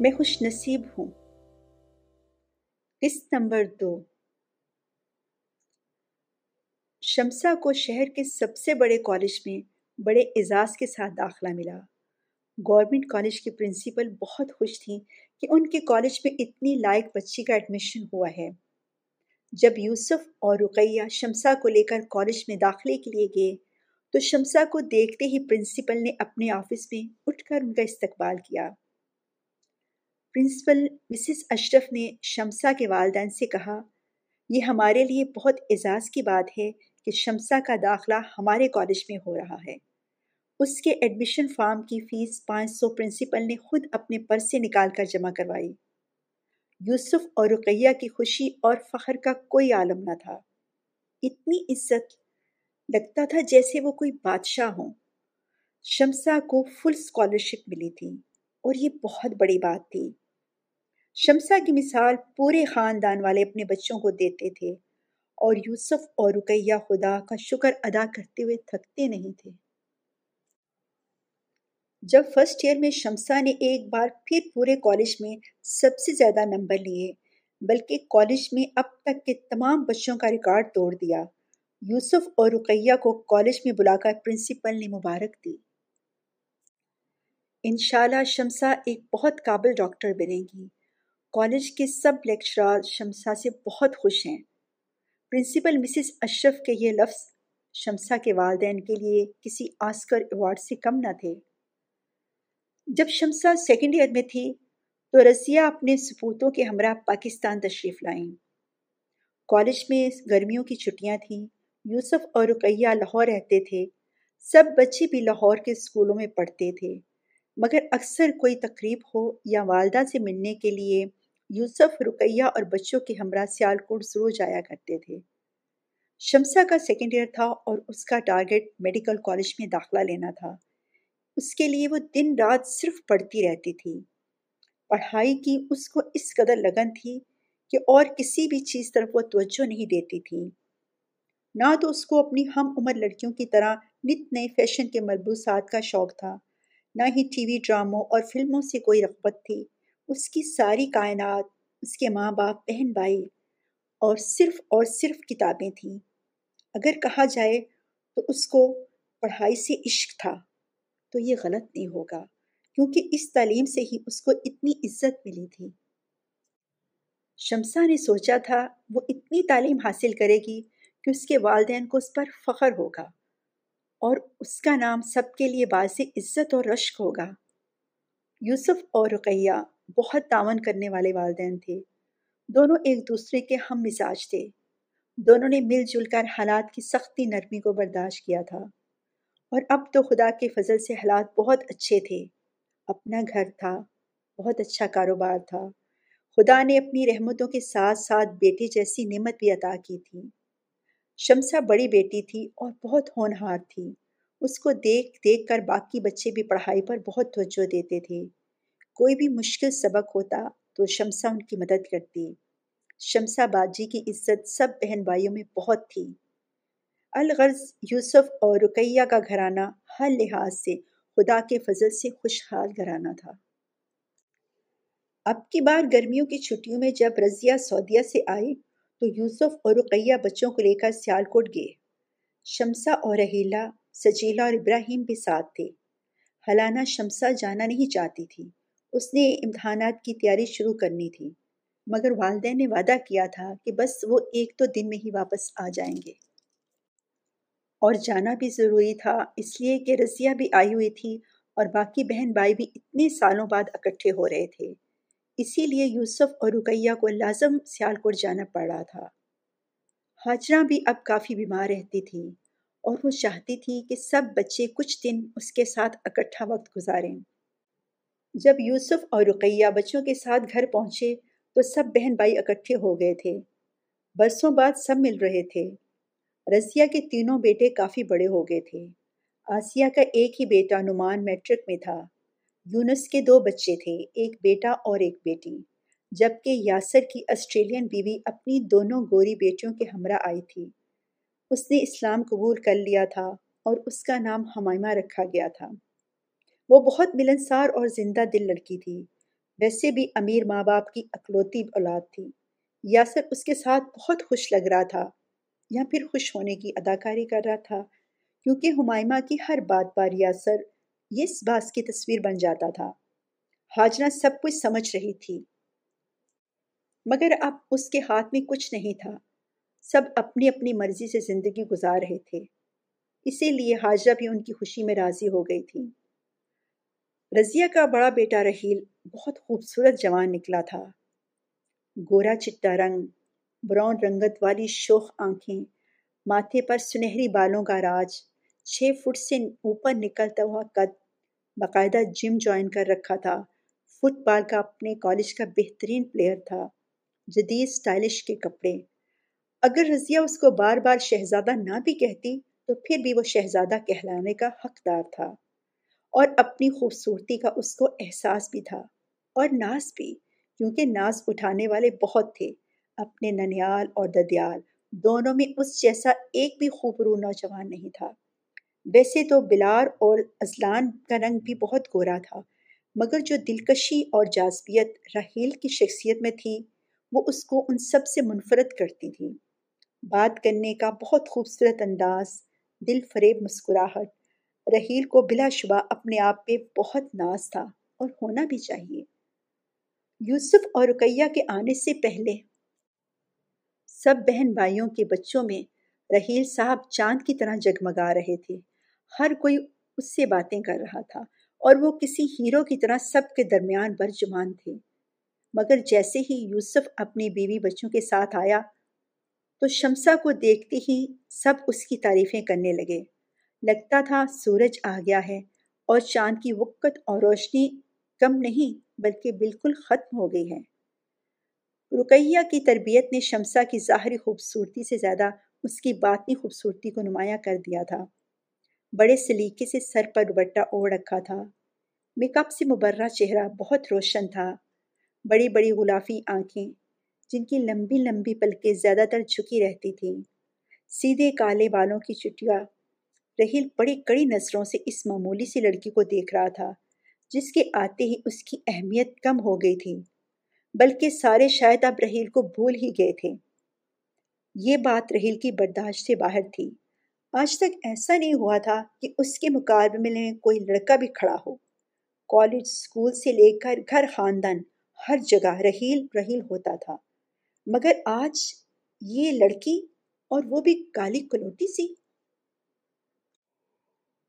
میں خوش نصیب ہوں۔ قسط نمبر دو۔ شمسا کو شہر کے سب سے بڑے کالج میں بڑے اعزاز کے ساتھ داخلہ ملا۔ گورنمنٹ کالج کی پرنسپل بہت خوش تھیں کہ ان کے کالج میں اتنی لائق بچی کا ایڈمیشن ہوا ہے۔ جب یوسف اور رقیہ شمسا کو لے کر کالج میں داخلے کے لیے گئے، تو شمسا کو دیکھتے ہی پرنسپل نے اپنے آفس میں اٹھ کر ان کا استقبال کیا۔ پرنسپل مسز اشرف نے شمسا کے والدین سے کہا، یہ ہمارے لیے بہت اعزاز کی بات ہے کہ شمسا کا داخلہ ہمارے کالج میں ہو رہا ہے۔ اس کے ایڈمیشن فارم کی فیس پانچ سو پرنسپل نے خود اپنے پرس سے نکال کر جمع کروائی۔ یوسف اور رقیہ کی خوشی اور فخر کا کوئی عالم نہ تھا۔ اتنی عزت لگتا تھا جیسے وہ کوئی بادشاہ ہوں۔ شمسا کو فل اسکالرشپ ملی تھی اور یہ بہت بڑی بات تھی۔ شمسا کی مثال پورے خاندان والے اپنے بچوں کو دیتے تھے اور یوسف اور رکیہ خدا کا شکر ادا کرتے ہوئے تھکتے نہیں تھے۔ جب فرسٹ ایئر میں شمسا نے ایک بار پھر پورے کالج میں سب سے زیادہ نمبر لیے، بلکہ کالج میں اب تک کے تمام بچوں کا ریکارڈ توڑ دیا۔ یوسف اور رقیہ کو کالج میں بلا کر پرنسپل نے مبارک دی۔ انشاءاللہ شمسا ایک بہت قابل ڈاکٹر بنے گی۔ کالج کے سب لیکچرار شمسا سے بہت خوش ہیں۔ پرنسپل مسز اشرف کے یہ لفظ شمسا کے والدین کے لیے کسی آسکر ایوارڈ سے کم نہ تھے۔ جب شمسا سیکنڈ ایئر میں تھی تو رضیہ اپنے سپوتوں کے ہمراہ پاکستان تشریف لائیں۔ کالج میں گرمیوں کی چھٹیاں تھیں، یوسف اور رقیہ لاہور رہتے تھے۔ سب بچے بھی لاہور کے اسکولوں میں پڑھتے تھے۔ مگر اکثر کوئی تقریب ہو یا والدہ سے ملنے کے لیے یوسف، رقیہ اور بچوں کے ہمراہ سیالکوٹ ضرور جایا کرتے تھے۔ شمسا کا سیکنڈ ایئر تھا اور اس کا ٹارگٹ میڈیکل کالج میں داخلہ لینا تھا۔ اس کے لیے وہ دن رات صرف پڑھتی رہتی تھی۔ پڑھائی کی اس کو اس قدر لگن تھی کہ اور کسی بھی چیز طرف وہ توجہ نہیں دیتی تھی۔ نہ تو اس کو اپنی ہم عمر لڑکیوں کی طرح نت نئے فیشن کے ملبوسات کا شوق تھا، نہ ہی ٹی وی ڈراموں اور فلموں سے کوئی رغبت تھی۔ اس کی ساری کائنات، اس کے ماں باپ، بہن بھائی اور صرف اور صرف کتابیں تھیں۔ اگر کہا جائے تو اس کو پڑھائی سے عشق تھا۔ تو یہ غلط نہیں ہوگا، کیونکہ اس تعلیم سے ہی اس کو اتنی عزت ملی تھی۔ شمسا نے سوچا تھا، وہ اتنی تعلیم حاصل کرے گی کہ اس کے والدین کو اس پر فخر ہوگا اور اس کا نام سب کے لیے باعث عزت اور رشک ہوگا۔ یوسف اور رقیہ بہت تعاون کرنے والے والدین تھے۔ دونوں ایک دوسرے کے ہم مزاج تھے۔ دونوں نے مل جل کر حالات کی سختی نرمی کو برداشت کیا تھا۔ اور اب تو خدا کے فضل سے حالات بہت اچھے تھے۔ اپنا گھر تھا، بہت اچھا کاروبار تھا۔ خدا نے اپنی رحمتوں کے ساتھ ساتھ بیٹے جیسی نعمت بھی عطا کی تھی۔ شمسا بڑی بیٹی تھی اور بہت ہونہار تھی۔ اس کو دیکھ دیکھ کر باقی بچے بھی پڑھائی پر بہت توجہ دیتے تھے۔ کوئی بھی مشکل سبق ہوتا تو شمسا ان کی مدد کرتی۔ شمسا باجی کی عزت سب بہن بھائیوں میں بہت تھی۔ الغرض یوسف اور رقیہ کا گھرانہ ہر لحاظ سے خدا کے فضل سے خوشحال گھرانہ تھا۔ اب کی بار گرمیوں کی چھٹیوں میں جب رضیہ سعودیہ سے آئی تو یوسف اور رقیہ بچوں کو لے کر سیالکوٹ گئے۔ شمسا اور رحیلہ سجیلا اور ابراہیم بھی ساتھ تھے۔ حلانہ شمسا جانا نہیں چاہتی تھی۔ اس نے امتحانات کی تیاری شروع کرنی تھی، مگر والدین نے وعدہ کیا تھا کہ بس وہ ایک دو دن میں ہی واپس آ جائیں گے۔ اور جانا بھی ضروری تھا، اس لیے کہ رضیہ بھی آئی ہوئی تھی اور باقی بہن بھائی بھی اتنے سالوں بعد اکٹھے ہو رہے تھے۔ اسی لیے یوسف اور رقیہ کو لازم سیالکوٹ جانا پڑ رہا تھا۔ حاجرہ بھی اب کافی بیمار رہتی تھی اور وہ چاہتی تھی کہ سب بچے کچھ دن اس کے ساتھ اکٹھا وقت گزاریں۔ جب یوسف اور رقیہ بچوں کے ساتھ گھر پہنچے تو سب بہن بھائی اکٹھے ہو گئے تھے۔ برسوں بعد سب مل رہے تھے۔ رضیہ کے تینوں بیٹے کافی بڑے ہو گئے تھے۔ آسیہ کا ایک ہی بیٹا نعمان میٹرک میں تھا۔ یونس کے دو بچے تھے، ایک بیٹا اور ایک بیٹی۔ جبکہ یاسر کی آسٹریلین بیوی اپنی دونوں گوری بیٹیوں کے ہمراہ آئی تھی۔ اس نے اسلام قبول کر لیا تھا اور اس کا نام حمائمہ رکھا گیا تھا۔ وہ بہت ملنسار اور زندہ دل لڑکی تھی۔ ویسے بھی امیر ماں باپ کی اکلوتی اولاد تھی۔ یاسر اس کے ساتھ بہت خوش لگ رہا تھا یا پھر خوش ہونے کی اداکاری کر رہا تھا۔ کیونکہ ہمائمہ کی ہر بات پر یاسر اس باس کی تصویر بن جاتا تھا۔ حاجنہ سب کچھ سمجھ رہی تھی۔ مگر اب اس کے ہاتھ میں کچھ نہیں تھا۔ سب اپنی اپنی مرضی سے زندگی گزار رہے تھے۔ اسی لیے حاجرہ بھی ان کی خوشی میں راضی ہو گئی تھی۔ رضیہ کا بڑا بیٹا رحیل بہت خوبصورت جوان نکلا تھا۔ گورا چٹا رنگ، براؤن رنگت والی شوخ آنکھیں، ماتھے پر سنہری بالوں کا راج، چھ فٹ سے اوپر نکلتا ہوا قد، باقاعدہ جم جوائن کر رکھا تھا۔ فٹ بال کا اپنے کالج کا بہترین پلیئر تھا، جدید سٹائلش کے کپڑے۔ اگر رضیہ اس کو بار بار شہزادہ نہ بھی کہتی تو پھر بھی وہ شہزادہ کہلانے کا حقدار تھا۔ اور اپنی خوبصورتی کا اس کو احساس بھی تھا۔ اور ناز بھی، کیونکہ ناز اٹھانے والے بہت تھے۔ اپنے ننیال اور ددیال دونوں میں اس جیسا ایک بھی خوبرو نوجوان نہیں تھا۔ ویسے تو بلار اور ازلان کا رنگ بھی بہت گورا تھا، مگر جو دلکشی اور جازبیت راہیل کی شخصیت میں تھی، وہ اس کو ان سب سے منفرد کرتی تھی۔ بات کرنے کا بہت خوبصورت انداز، دل فریب مسکراہٹ رحیل کو بلا شبہ اپنے آپ پہ بہت ناز تھا اور ہونا بھی چاہیے۔ یوسف اور رقیہ کے آنے سے پہلے۔ سب بہن بھائیوں کے بچوں میں رحیل صاحب چاند کی طرح جگمگا رہے تھے۔ ہر کوئی اس سے باتیں کر رہا تھا اور وہ کسی ہیرو کی طرح سب کے درمیان برجمان تھے۔ مگر جیسے ہی یوسف اپنی بیوی بچوں کے ساتھ آیا تو شمسا کو دیکھتے ہی سب اس کی تعریفیں کرنے لگے۔ لگتا تھا سورج آ گیا ہے اور چاند کی وقت اور روشنی کم نہیں بلکہ بالکل ختم ہو گئی ہے۔ رقیہ کی تربیت نے شمسا کی ظاہری خوبصورتی سے زیادہ اس کی باطنی خوبصورتی کو نمایاں کر دیا تھا۔ بڑے سلیقے سے سر پر دوپٹہ اوڑھ رکھا تھا۔ میک اپ سے مبرہ چہرہ بہت روشن تھا۔ بڑی بڑی غلافی آنکھیں جن کی لمبی لمبی پلکیں زیادہ تر جھکی رہتی تھیں۔ سیدھے کالے بالوں کی چٹیا رحیل بڑی کڑی نظروں سے اس معمولی سی لڑکی کو دیکھ رہا تھا، جس کے آتے ہی اس کی اہمیت کم ہو گئی تھی، بلکہ سارے شاید اب رحیل کو بھول ہی گئے تھے۔ یہ بات رحیل کی برداشت سے باہر تھی۔ آج تک ایسا نہیں ہوا تھا کہ اس کے مقابلے میں کوئی لڑکا بھی کھڑا ہو۔ کالج اسکول سے لے کر گھر خاندان، ہر جگہ رحیل رحیل ہوتا تھا۔ مگر آج یہ لڑکی اور وہ بھی کالی کلوٹی سی۔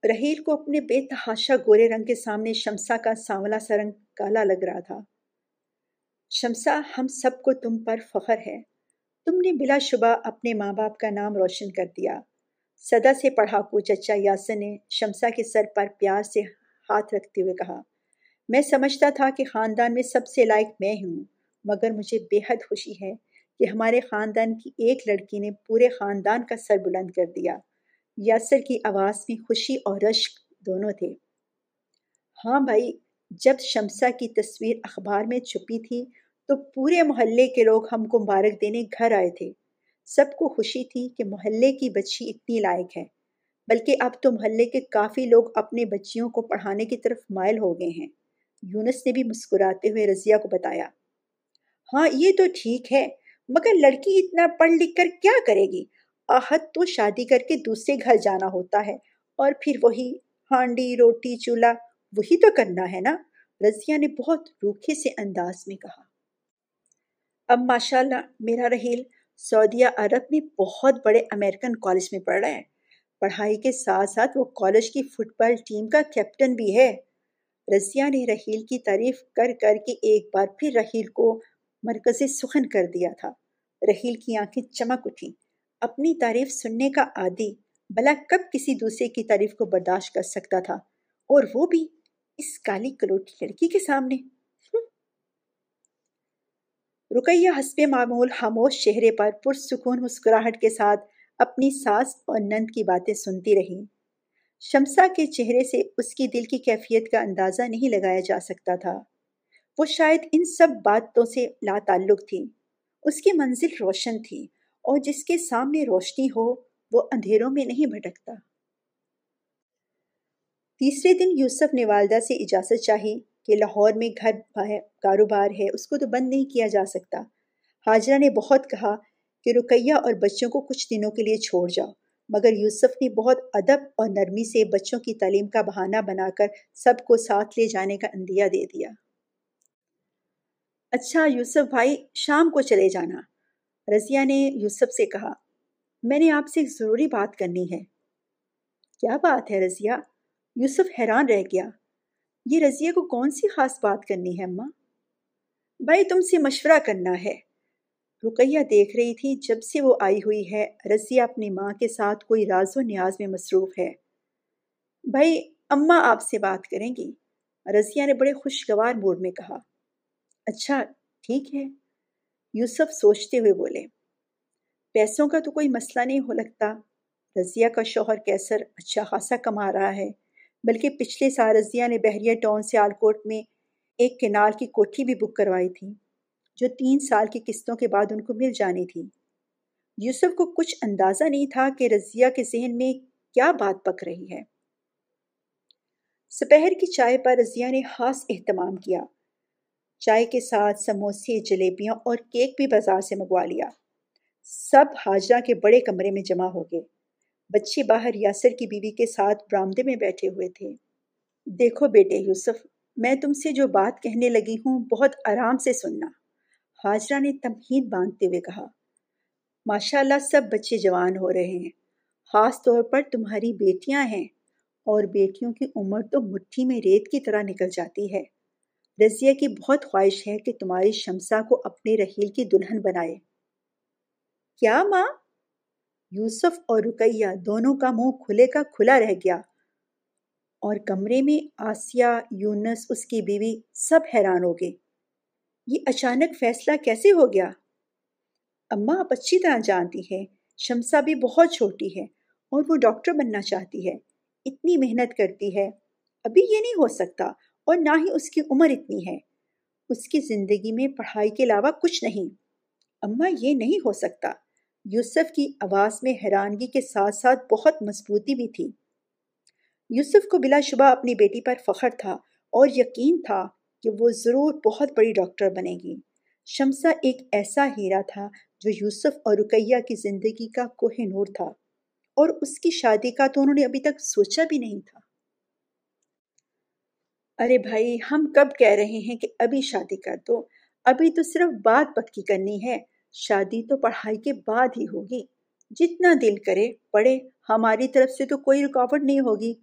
رحیل کو اپنے بے تحاشا گورے رنگ کے سامنے شمسا کا سانولا سا رنگ کالا لگ رہا تھا۔ شمسا، ہم سب کو تم پر فخر ہے۔ تم نے بلا شبہ اپنے ماں باپ کا نام روشن کر دیا۔ صدا سے پڑھاکو چچا یاسر نے شمسا کے سر پر پیار سے ہاتھ رکھتے ہوئے کہا، میں سمجھتا تھا کہ خاندان میں سب سے لائق میں ہوں، مگر مجھے بے حد خوشی ہے کہ ہمارے خاندان کی ایک لڑکی نے پورے خاندان کا سر بلند کر دیا۔ یاسر کی آواز میں خوشی اور رشک دونوں تھے۔ ہاں بھائی، جب شمسا کی تصویر اخبار میں چھپی تھی تو پورے محلے کے لوگ ہم کو مبارک دینے گھر آئے تھے۔ سب کو خوشی تھی کہ محلے کی بچی اتنی لائق ہے، بلکہ اب تو محلے کے کافی لوگ اپنے بچیوں کو پڑھانے کی طرف مائل ہو گئے ہیں۔ یونس نے بھی مسکراتے ہوئے رضیہ کو بتایا۔ ہاں یہ تو ٹھیک ہے، مگر لڑکی اتنا پڑھ لکھ کر کیا کرے گی؟ آہت تو شادی کر کے دوسرے گھر جانا ہوتا ہے اور پھر وہی ہانڈی، روٹی، چولہا، وہی تو کرنا ہے نا؟ رضیہ نے بہت روکھے سے انداز میں کہا۔ اب ماشاء اللہ میرا رحیل سعودیہ عرب میں بہت بڑے امریکن کالج میں پڑھ رہا ہے۔ پڑھائی کے ساتھ ساتھ وہ کالج کی فٹ بال ٹیم کا کیپٹن بھی ہے۔ رضیہ نے رحیل کی تعریف کر کر کے ایک بار پھر رحیل کو مرکز سخن کر دیا تھا۔ رحیل کی آنکھیں چمک اٹھیں۔ اپنی تعریف سننے کا عادی بلا کب کسی دوسرے کی تعریف کو برداشت کر سکتا تھا؟ اور وہ بھی اس کالی کلوٹی لڑکی کے سامنے۔ رکیہ حسب معمول خاموش چہرے پر پرسکون مسکراہٹ کے ساتھ اپنی ساس اور نند کی باتیں سنتی رہی۔ شمسا کے چہرے سے اس کی دل کی کیفیت کا اندازہ نہیں لگایا جا سکتا تھا۔ وہ شاید ان سب باتوں سے لا تعلق تھی۔ اس کی منزل روشن تھی۔ اور جس کے سامنے روشنی ہو، وہ اندھیروں میں نہیں بھٹکتا۔ تیسرے دن یوسف نے والدہ سے اجازت چاہی کہ لاہور میں گھر کاروبار ہے، اس کو تو بند نہیں کیا جا سکتا۔ حاجرہ نے بہت کہا کہ رقیہ اور بچوں کو کچھ دنوں کے لیے چھوڑ جاؤ، مگر یوسف نے بہت ادب اور نرمی سے بچوں کی تعلیم کا بہانہ بنا کر سب کو ساتھ لے جانے کا اندیا دے دیا۔ اچھا یوسف بھائی، شام کو چلے جانا۔ رضیہ نے یوسف سے کہا، میں نے آپ سے ایک ضروری بات کرنی ہے۔ کیا بات ہے رضیہ؟ یوسف حیران رہ گیا۔ یہ رضیہ کو کون سی خاص بات کرنی ہے اماں؟ بھائی، تم سے مشورہ کرنا ہے۔ رقیہ دیکھ رہی تھی جب سے وہ آئی ہوئی ہے۔ رضیہ اپنی ماں کے ساتھ کوئی راز و نیاز میں مصروف ہے۔ بھائی، اماں آپ سے بات کریں گی۔ رضیہ نے بڑے خوشگوار موڈ میں کہا اچھا ٹھیک ہے۔ یوسف سوچتے ہوئے بولے، پیسوں کا تو کوئی مسئلہ نہیں ہو لگتا۔ رضیہ کا شوہر کیسر اچھا خاصا کما رہا ہے، بلکہ پچھلے سال رضیہ نے بحریہ ٹاؤن سے آلکوٹ میں ایک کنال کی کوٹھی بھی بک کروائی تھی، جو تین سال کی قسطوں کے بعد ان کو مل جانی تھی۔ یوسف کو کچھ اندازہ نہیں تھا کہ رضیہ کے ذہن میں کیا بات پک رہی ہے۔ سپہر کی چائے پر رضیہ نے خاص اہتمام کیا۔ چائے کے ساتھ سموسے، جلیبیاں اور کیک بھی بازار سے منگوا لیا۔ سب حاجرہ کے بڑے کمرے میں جمع ہو گئے۔ بچے باہر یاسر کی بیوی کے ساتھ برامدے میں بیٹھے ہوئے تھے۔ دیکھو بیٹے یوسف، میں تم سے جو بات کہنے لگی ہوں، بہت آرام سے سننا۔ حاجرہ نے تمہید باندھتے ہوئے کہا ماشاء اللہ سب بچے جوان ہو رہے ہیں۔ خاص طور پر تمہاری بیٹیاں ہیں اور بیٹیوں کی عمر تو مٹھی میں ریت کی طرح نکل جاتی ہے۔ رضیہ کی بہت خواہش ہے کہ تمہاری شمسا کو اپنے رحیل کی دلہن بنائے۔ کیا ماں؟ یوسف اور رکیہ دونوں کا منہ کھلے کا کھلا رہ گیا۔ اور کمرے میں آسیہ، یونس، اس کی بیوی سب حیران ہو گئے۔ یہ اچانک فیصلہ کیسے ہو گیا؟ اماں آپ اچھی طرح جانتی ہے شمسا بھی بہت چھوٹی ہے اور وہ ڈاکٹر بننا چاہتی ہے۔ اتنی محنت کرتی ہے۔ ابھی یہ نہیں ہو سکتا۔ اور نہ ہی اس کی عمر اتنی ہے۔ اس کی زندگی میں پڑھائی کے علاوہ کچھ نہیں۔ اماں یہ نہیں ہو سکتا۔ یوسف کی آواز میں حیرانگی کے ساتھ ساتھ بہت مضبوطی بھی تھی۔ یوسف کو بلا شبہ اپنی بیٹی پر فخر تھا اور یقین تھا کہ وہ ضرور بہت بڑی ڈاکٹر بنے گی۔ شمسا ایک ایسا ہیرا تھا جو یوسف اور رکیہ کی زندگی کا کوہ نور تھا اور اس کی شادی کا تو انہوں نے ابھی تک سوچا بھی نہیں تھا۔ ارے بھائی، ہم کب کہہ رہے ہیں کہ ابھی شادی کر دو۔ ابھی تو صرف بات پکی کرنی ہے۔ شادی تو پڑھائی کے بعد ہی ہوگی۔ جتنا دل کرے، پڑھے۔ ہماری طرف سے تو کوئی رکاوٹ نہیں ہوگی۔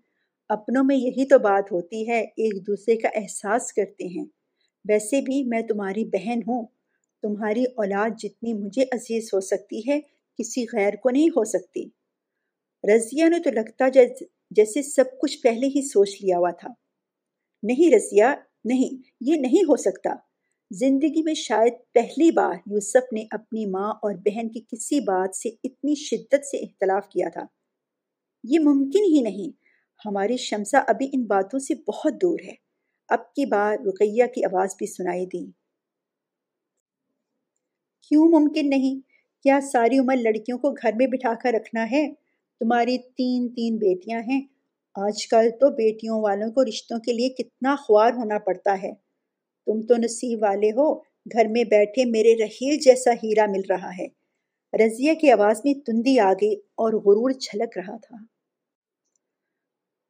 اپنوں میں یہی تو بات ہوتی ہے، ایک دوسرے کا احساس کرتے ہیں۔ ویسے بھی میں تمہاری بہن ہوں۔ تمہاری اولاد جتنی مجھے عزیز ہو سکتی ہے، کسی غیر کو نہیں ہو سکتی۔ رضیہ نے تو لگتا جیسے سب کچھ پہلے ہی سوچ لیا ہوا تھا۔ نہیں رضیہ نہیں، یہ نہیں ہو سکتا۔ زندگی میں شاید پہلی بار یوسف نے اپنی ماں اور بہن کی کسی بات سے اتنی شدت سے اختلاف کیا تھا۔ یہ ممکن ہی نہیں۔ ہماری شمسا ابھی ان باتوں سے بہت دور ہے۔ اب کی بار رقیہ کی آواز بھی سنائی دی۔ کیوں ممکن نہیں؟ کیا ساری عمر لڑکیوں کو گھر میں بٹھا کر رکھنا ہے؟ تمہاری تین تین بیٹیاں ہیں۔ آج کل تو بیٹیوں والوں کو رشتوں کے لیے کتنا خوار ہونا پڑتا ہے۔ تم تو نصیب والے ہو، گھر میں بیٹھے میرے رحیل جیسا ہیرا مل رہا ہے۔ رضیہ کی آواز میں تندی آ گئی اور غرور چھلک رہا تھا۔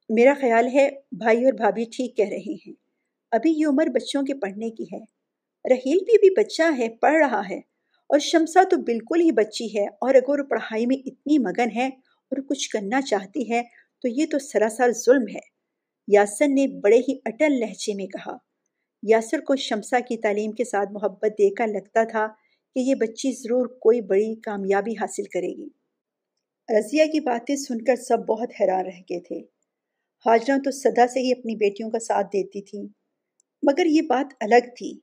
میرا خیال ہے بھائی اور بھابھی ٹھیک کہہ رہے ہیں۔ ابھی یہ عمر بچوں کے پڑھنے کی ہے۔ رحیل بھی ابھی بچہ ہے، پڑھ رہا ہے۔ اور شمسا تو بالکل ہی بچی ہے اور اگر وہ پڑھائی میں اتنی مگن ہے اور کچھ کرنا چاہتی ہے تو یہ تو سراسر ظلم ہے۔ یاسر نے بڑے ہی اٹل لہجے میں کہا۔ یاسر کو شمسا کی تعلیم کے ساتھ محبت دے کر لگتا تھا کہ یہ بچی ضرور کوئی بڑی کامیابی حاصل کرے گی۔ رضیہ کی باتیں سن کر سب بہت حیران رہ گئے تھے۔ حاجرہ تو سدا سے ہی اپنی بیٹیوں کا ساتھ دیتی تھی، مگر یہ بات الگ تھی۔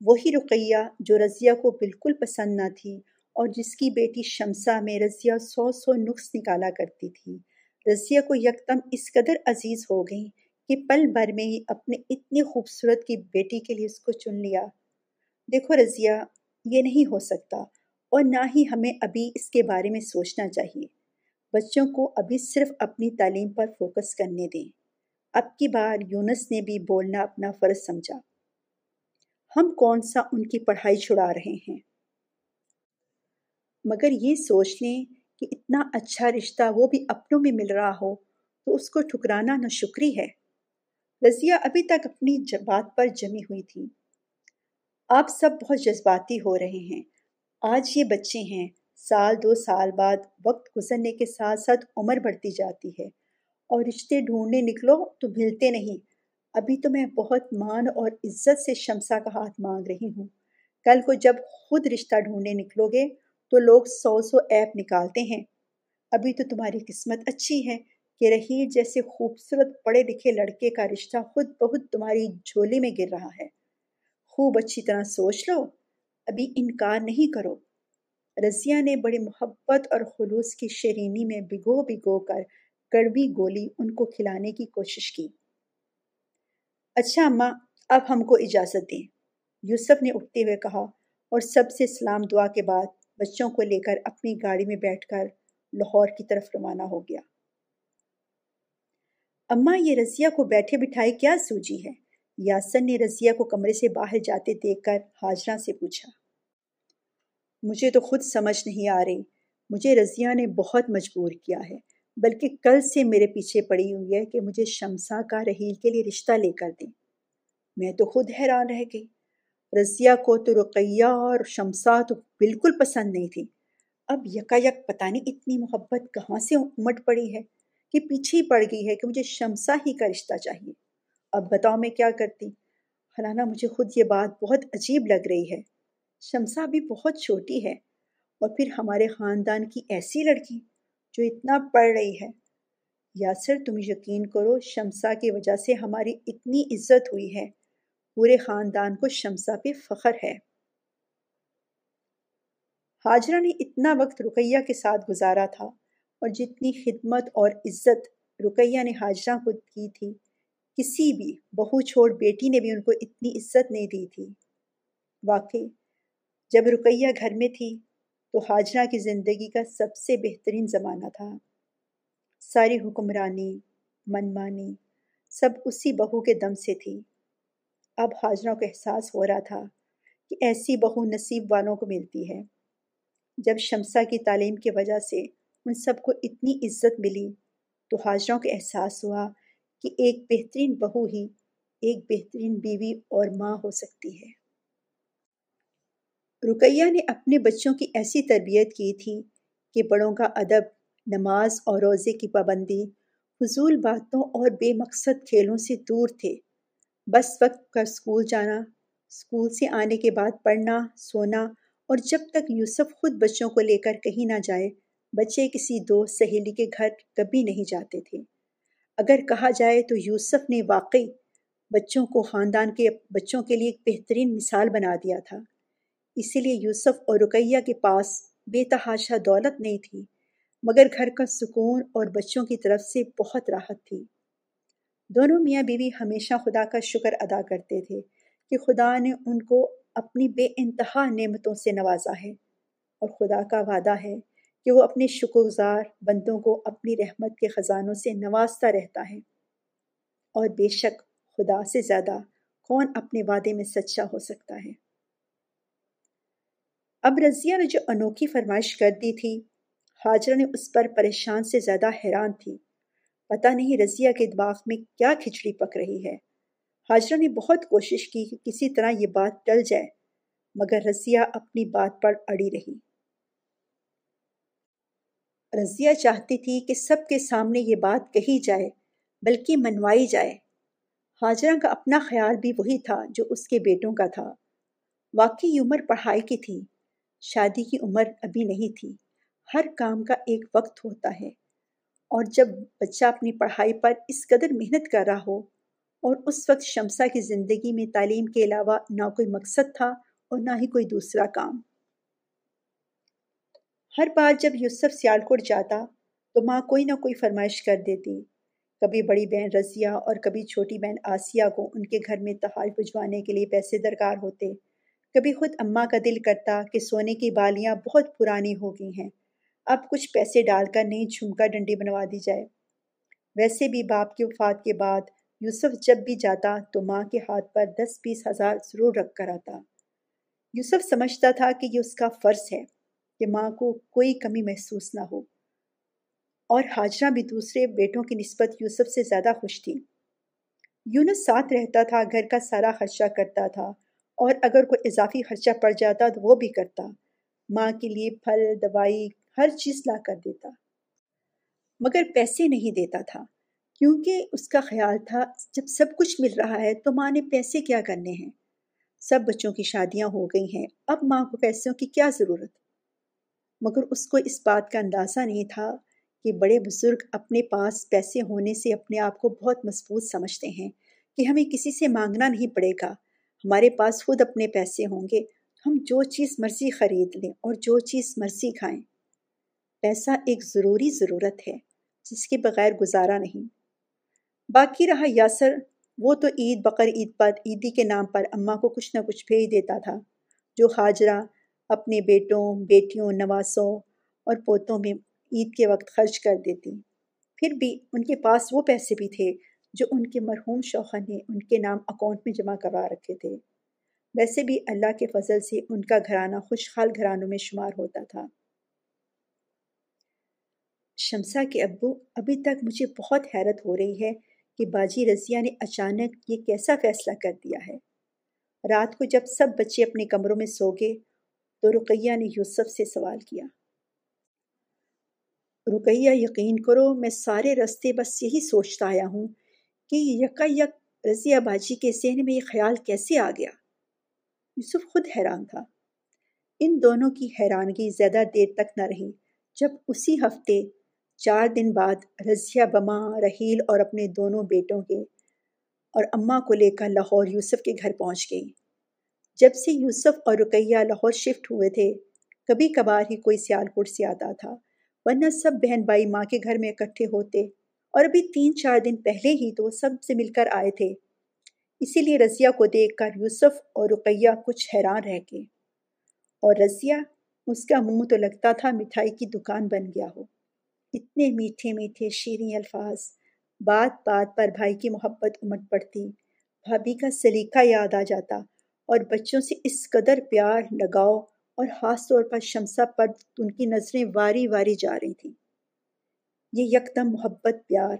وہی رقیہ جو رضیہ کو بالکل پسند نہ تھی اور جس کی بیٹی شمسا میں رضیہ سو سو نقص نکالا کرتی تھی۔ رضیہ کو یکدم اس قدر عزیز ہو گئی کہ پل بھر میں ہی اپنے اتنی خوبصورت کی بیٹی کے لیے اس کو چن لیا۔ دیکھو رضیہ، یہ نہیں ہو سکتا اور نہ ہی ہمیں ابھی اس کے بارے میں سوچنا چاہیے۔ بچوں کو ابھی صرف اپنی تعلیم پر فوکس کرنے دیں۔ اب کی بار یونس نے بھی بولنا اپنا فرض سمجھا۔ ہم کون سا ان کی پڑھائی چھڑا رہے ہیں؟ مگر یہ سوچ لیں کہ اتنا اچھا رشتہ وہ بھی اپنوں میں مل رہا ہو تو اس کو ٹھکرانا نہ شکری ہے۔ رضیہ ابھی تک اپنی بات پر جمی ہوئی تھی۔ آپ سب بہت جذباتی ہو رہے ہیں۔ آج یہ بچے ہیں۔ سال دو سال بعد وقت گزرنے کے ساتھ ساتھ عمر بڑھتی جاتی ہے۔ اور رشتے ڈھونڈنے نکلو تو ملتے نہیں۔ ابھی تو میں بہت مان اور عزت سے شمسا کا ہاتھ مانگ رہی ہوں۔ کل کو جب خود رشتہ ڈھونڈنے نکلو گے تو لوگ سو سو ایپ نکالتے ہیں۔ ابھی تو تمہاری قسمت اچھی ہے کہ رحیل جیسے خوبصورت پڑھے لکھے لڑکے کا رشتہ خود بہت تمہاری جھولی میں گر رہا ہے۔ خوب اچھی طرح سوچ لو۔ ابھی انکار نہیں کرو۔ رضیہ نے بڑی محبت اور خلوص کی شیرینی میں بگو بگو کر کڑوی گولی ان کو کھلانے کی کوشش کی۔ اچھا اماں اب ہم کو اجازت دیں۔ یوسف نے اٹھتے ہوئے کہا اور سب سے سلام دعا کے بعد بچوں کو لے کر اپنی گاڑی میں بیٹھ کر لاہور کی طرف روانہ ہو گیا۔ اماں، یہ رضیہ کو بیٹھے بٹھائے کیا سوجی ہے؟ یاسن نے رضیہ کو کمرے سے باہر جاتے دیکھ کر حاجرہ سے پوچھا۔ مجھے تو خود سمجھ نہیں آ رہی۔ مجھے رضیہ نے بہت مجبور کیا ہے، بلکہ کل سے میرے پیچھے پڑی ہوئی ہے کہ مجھے شمسا کا رحیل کے لیے رشتہ لے کر دیں۔ میں تو خود حیران رہ گئی۔ رضیہ کو تو رقیہ اور شمسا تو بالکل پسند نہیں تھی۔ اب یکا یک پتہ نہیں اتنی محبت کہاں سے امٹ پڑی ہے کہ پیچھے ہی پڑ گئی ہے کہ مجھے شمسا ہی کا رشتہ چاہیے۔ اب بتاؤ میں کیا کرتی؟ حالانہ مجھے خود یہ بات بہت عجیب لگ رہی ہے۔ شمسا بھی بہت چھوٹی ہے اور پھر ہمارے خاندان کی ایسی لڑکی جو اتنا پڑھ رہی ہے۔ یاسر تم یقین کرو شمسا کی وجہ سے ہماری اتنی عزت ہوئی ہے۔ پورے خاندان کو شمسا پہ فخر ہے۔ حاجرہ نے اتنا وقت رقیہ کے ساتھ گزارا تھا اور جتنی خدمت اور عزت رقیہ نے حاجرہ کو کی تھی، کسی بھی بہو چھوڑ بیٹی نے بھی ان کو اتنی عزت نہیں دی تھی۔ واقعی، جب رقیہ گھر میں تھی تو حاجرہ کی زندگی کا سب سے بہترین زمانہ تھا۔ ساری حکمرانی، منمانی، سب اسی بہو کے دم سے تھی۔ اب حاجرہ کو احساس ہو رہا تھا کہ ایسی بہو نصیب والوں کو ملتی ہے۔ جب شمسا کی تعلیم کی وجہ سے ان سب کو اتنی عزت ملی تو حاجروں کو احساس ہوا کہ ایک بہترین بہو ہی ایک بہترین بیوی اور ماں ہو سکتی ہے۔ رقیہ نے اپنے بچوں کی ایسی تربیت کی تھی کہ بڑوں کا ادب، نماز اور روزے کی پابندی، فضول باتوں اور بے مقصد کھیلوں سے دور تھے۔ بس وقت کا اسکول جانا اسکول سے آنے کے بعد پڑھنا، سونا اور جب تک یوسف خود بچوں کو لے کر کہیں نہ جائے، بچے کسی دوست، سہیلی کے گھر کبھی نہیں جاتے تھے۔ اگر کہا جائے تو یوسف نے واقعی بچوں کو خاندان کے بچوں کے لیے ایک بہترین مثال بنا دیا تھا۔ اسی لیے یوسف اور رقیہ کے پاس بے تحاشا دولت نہیں تھی، مگر گھر کا سکون اور بچوں کی طرف سے بہت راحت تھی۔ دونوں میاں بیوی ہمیشہ خدا کا شکر ادا کرتے تھے کہ خدا نے ان کو اپنی بے انتہا نعمتوں سے نوازا ہے اور خدا کا وعدہ ہے کہ وہ اپنے شکر گزار بندوں کو اپنی رحمت کے خزانوں سے نوازتا رہتا ہے۔ اور بے شک خدا سے زیادہ کون اپنے وعدے میں سچا ہو سکتا ہے؟ اب رضیہ نے جو انوکھی فرمائش کر دی تھی، حاجرہ نے اس پر پریشان سے زیادہ حیران تھی۔ پتہ نہیں رضیہ کے دماغ میں کیا کھچڑی پک رہی ہے۔ حاجرہ نے بہت کوشش کی کہ کسی طرح یہ بات ٹل جائے، مگر رضیہ اپنی بات پر اڑی رہی۔ رضیہ چاہتی تھی کہ سب کے سامنے یہ بات کہی جائے، بلکہ منوائی جائے۔ حاجرہ کا اپنا خیال بھی وہی تھا جو اس کے بیٹوں کا تھا۔ واقعی عمر پڑھائی کی تھی، شادی کی عمر ابھی نہیں تھی۔ ہر کام کا ایک وقت ہوتا ہے۔ اور جب بچہ اپنی پڑھائی پر اس قدر محنت کر رہا ہو اور اس وقت شمسا کی زندگی میں تعلیم کے علاوہ نہ کوئی مقصد تھا اور نہ ہی کوئی دوسرا کام۔ ہر بار جب یوسف سیالکوٹ جاتا تو ماں کوئی نہ کوئی فرمائش کر دیتی۔ کبھی بڑی بہن رضیہ اور کبھی چھوٹی بہن آسیہ کو ان کے گھر میں تحائف بھجوانے کے لیے پیسے درکار ہوتے۔ کبھی خود اماں کا دل کرتا کہ سونے کی بالیاں بہت پرانی ہو گئی ہیں۔ اب کچھ پیسے ڈال کر نئی جھمکا ڈنڈی بنوا دی جائے۔ ویسے بھی باپ کی وفات کے بعد یوسف جب بھی جاتا تو ماں کے ہاتھ پر دس بیس ہزار ضرور رکھ کر آتا۔ یوسف سمجھتا تھا کہ یہ اس کا فرض ہے کہ ماں کو کوئی کمی محسوس نہ ہو۔ اور حاجرہ بھی دوسرے بیٹوں کی نسبت یوسف سے زیادہ خوش تھی۔ یونس ساتھ رہتا تھا، گھر کا سارا خرچہ کرتا تھا اور اگر کوئی اضافی خرچہ پڑ جاتا تو وہ بھی کرتا۔ ماں کے لیے پھل، دوائی ہر چیز لا کر دیتا۔ مگر پیسے نہیں دیتا تھا، کیونکہ اس کا خیال تھا، جب سب کچھ مل رہا ہے تو ماں نے پیسے کیا کرنے ہیں؟ سب بچوں کی شادیاں ہو گئی ہیں، اب ماں کو پیسوں کی کیا ضرورت؟ مگر اس کو اس بات کا اندازہ نہیں تھا کہ بڑے بزرگ اپنے پاس پیسے ہونے سے اپنے آپ کو بہت مضبوط سمجھتے ہیں کہ ہمیں کسی سے مانگنا نہیں پڑے گا۔ ہمارے پاس خود اپنے پیسے ہوں گے، ہم جو چیز مرضی خرید لیں اور جو چیز مرضی کھائیں۔ پیسہ ایک ضروری ضرورت ہے، جس کے بغیر گزارا نہیں۔ باقی رہا یاسر، وہ تو عید بقر عید پر عیدی کے نام پر اماں کو کچھ نہ کچھ بھیج دیتا تھا، جو حاجرہ اپنے بیٹوں، بیٹیوں نواسوں اور پوتوں میں عید کے وقت خرچ کر دیتی۔ پھر بھی ان کے پاس وہ پیسے بھی تھے جو ان کے مرحوم شوہر نے ان کے نام اکاؤنٹ میں جمع کروا رکھے تھے۔ ویسے بھی اللہ کے فضل سے ان کا گھرانہ خوشحال گھرانوں میں شمار ہوتا تھا۔ شمسا کے ابو، ابھی تک مجھے بہت حیرت ہو رہی ہے کہ باجی رضیہ نے اچانک یہ کیسا فیصلہ کر دیا ہے۔ رات کو جب سب بچے اپنے کمروں میں سو گئے، تو رقیہ نے یوسف سے سوال کیا۔ رقیہ، یقین کرو، میں سارے رستے بس یہی سوچتا آیا ہوں کہ یکا یک رضیہ باجی کے ذہن میں یہ خیال کیسے آ گیا۔ یوسف خود حیران تھا۔ ان دونوں کی حیرانگی زیادہ دیر تک نہ رہی، جب اسی ہفتے چار دن بعد رضیہ، بما، رحیل اور اپنے دونوں بیٹوں کے اور اماں کو لے کر لاہور یوسف کے گھر پہنچ گئی جب سے یوسف اور رقیہ لاہور شفٹ ہوئے تھے، کبھی کبھار ہی کوئی سیال کوٹ سے آتا تھا، ورنہ سب بہن بھائی ماں کے گھر میں اکٹھے ہوتے اور ابھی تین چار دن پہلے ہی تو سب سے مل کر آئے تھے۔ اسی لیے رضیہ کو دیکھ کر یوسف اور رقیہ کچھ حیران رہ گئے۔ اور رضیہ، اس کا منہ تو لگتا تھا مٹھائی کی دکان بن گیا ہو۔ اتنے میٹھے میٹھے شیریں الفاظ۔ بات بات پر بھائی کی محبت امٹ پڑتی۔ بھابھی کا سلیقہ یاد آ جاتا۔ اور بچوں سے اس قدر پیار، لگاؤ اور خاص طور پر شمسہ پر ان کی نظریں واری واری جا رہی تھیں۔ یہ یکدم محبت، پیار،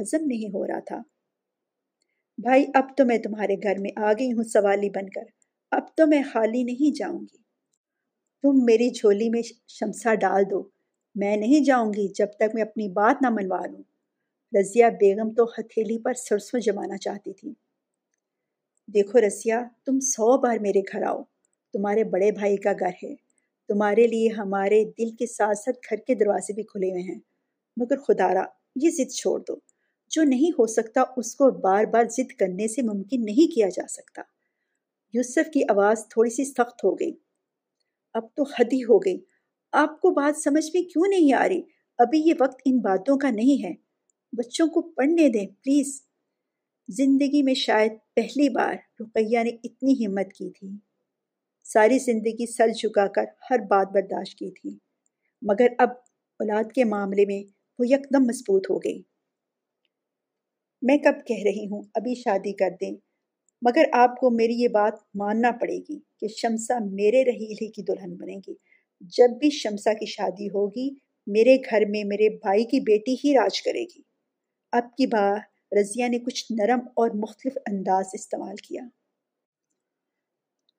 ہضم نہیں ہو رہا تھا۔ بھائی، اب تو میں تمہارے گھر میں آ گئی ہوں سوالی بن کر۔ اب تو میں خالی نہیں جاؤں گی۔ تم میری جھولی میں شمسا ڈال دو۔ میں نہیں جاؤں گی جب تک میں اپنی بات نہ منوا لوں۔ رضیہ بیگم تو ہتھیلی پر سرسوں جمانا چاہتی تھی۔ دیکھو رضیہ، تم سو بار میرے گھر آؤ۔ تمہارے بڑے بھائی کا گھر ہے۔ تمہارے لیے ہمارے دل کے ساتھ ساتھ گھر کے دروازے بھی کھلے ہوئے ہیں۔ مگر خدارا یہ ضد چھوڑ دو۔ جو نہیں ہو سکتا، اس کو بار بار ضد کرنے سے ممکن نہیں کیا جا سکتا۔ یوسف کی آواز تھوڑی سی سخت ہو گئی۔ اب تو حد ہی ہو گئی۔ آپ کو بات سمجھ میں کیوں نہیں آ رہی؟ ابھی یہ وقت ان باتوں کا نہیں ہے۔ بچوں کو پڑھنے دیں، پلیز۔ زندگی میں شاید پہلی بار رقیہ نے اتنی ہمت کی تھی۔ ساری زندگی سر جھکا کر ہر بات برداشت کی تھی۔ مگر اب اولاد کے معاملے میں وہ یکدم مضبوط ہو گئی۔ میں کب کہہ رہی ہوں، ابھی شادی کر دیں۔ مگر آپ کو میری یہ بات ماننا پڑے گی کہ شمسا میرے رحیل ہی کی دلہن بنے گی۔ جب بھی شمسا کی شادی ہوگی، میرے گھر میں میرے بھائی کی بیٹی ہی راج کرے گی۔ اب کی بار رضیہ نے کچھ نرم اور مختلف انداز استعمال کیا۔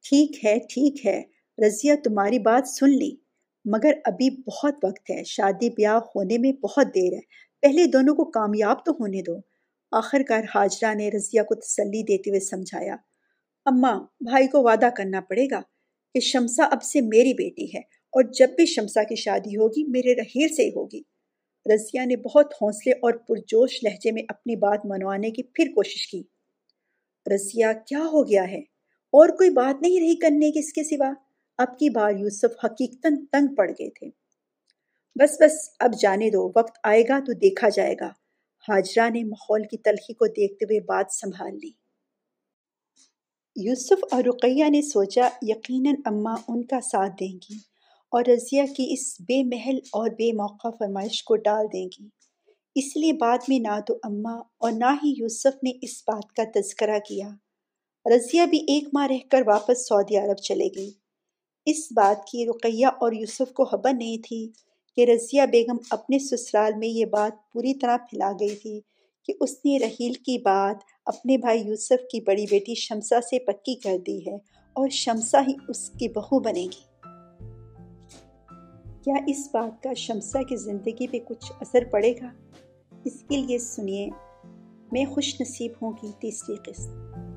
ٹھیک ہے ٹھیک ہے، رضیہ تمہاری بات سن لی، مگر ابھی بہت وقت ہے، شادی بیاہ ہونے میں بہت دیر ہے۔ پہلے دونوں کو کامیاب تو ہونے دو۔ آخر کار حاجرہ نے رضیہ کو تسلی دیتے ہوئے سمجھایا۔ اماں، بھائی کو وعدہ کرنا پڑے گا کہ شمسا اب سے میری بیٹی ہے۔ اور جب بھی شمسا کی شادی ہوگی، میرے رحیر سے ہی ہوگی۔ رضیہ نے بہت حوصلے اور پرجوش لہجے میں اپنی بات منوانے کی پھر کوشش کی۔ رضیہ، کیا ہو گیا ہے؟ اور کوئی بات نہیں رہی کرنے کی اس کے سوا۔ اب کی بار یوسف حقیقتاً تنگ پڑ گئے تھے۔ بس بس، اب جانے دو، وقت آئے گا تو دیکھا جائے گا۔ حاجرہ نے ماحول کی تلخی کو دیکھتے ہوئے بات سنبھال لی۔ یوسف اور رقیہ نے سوچا، یقیناً اماں ان کا ساتھ دیں گی۔ اور رضیہ کی اس بے محل اور بے موقع فرمائش کو ڈال دیں گی۔ اس لیے بعد میں نہ تو اماں اور نہ ہی یوسف نے اس بات کا تذکرہ کیا۔ رضیہ بھی ایک ماہ رہ کر واپس سعودی عرب چلے گئی اس بات کی رقیہ اور یوسف کو خبر نہیں تھی کہ رضیہ بیگم اپنے سسرال میں یہ بات پوری طرح پھیلا گئی تھی کہ اس نے رحیل کی بات اپنے بھائی یوسف کی بڑی بیٹی شمسہ سے پکی کر دی ہے اور شمسہ ہی اس کی بہو بنے گی۔ کیا اس بات کا شمسہ کی زندگی پہ کچھ اثر پڑے گا؟ اس کے لیے سنیے، میں خوش نصیب ہوں گی تیسری قسط۔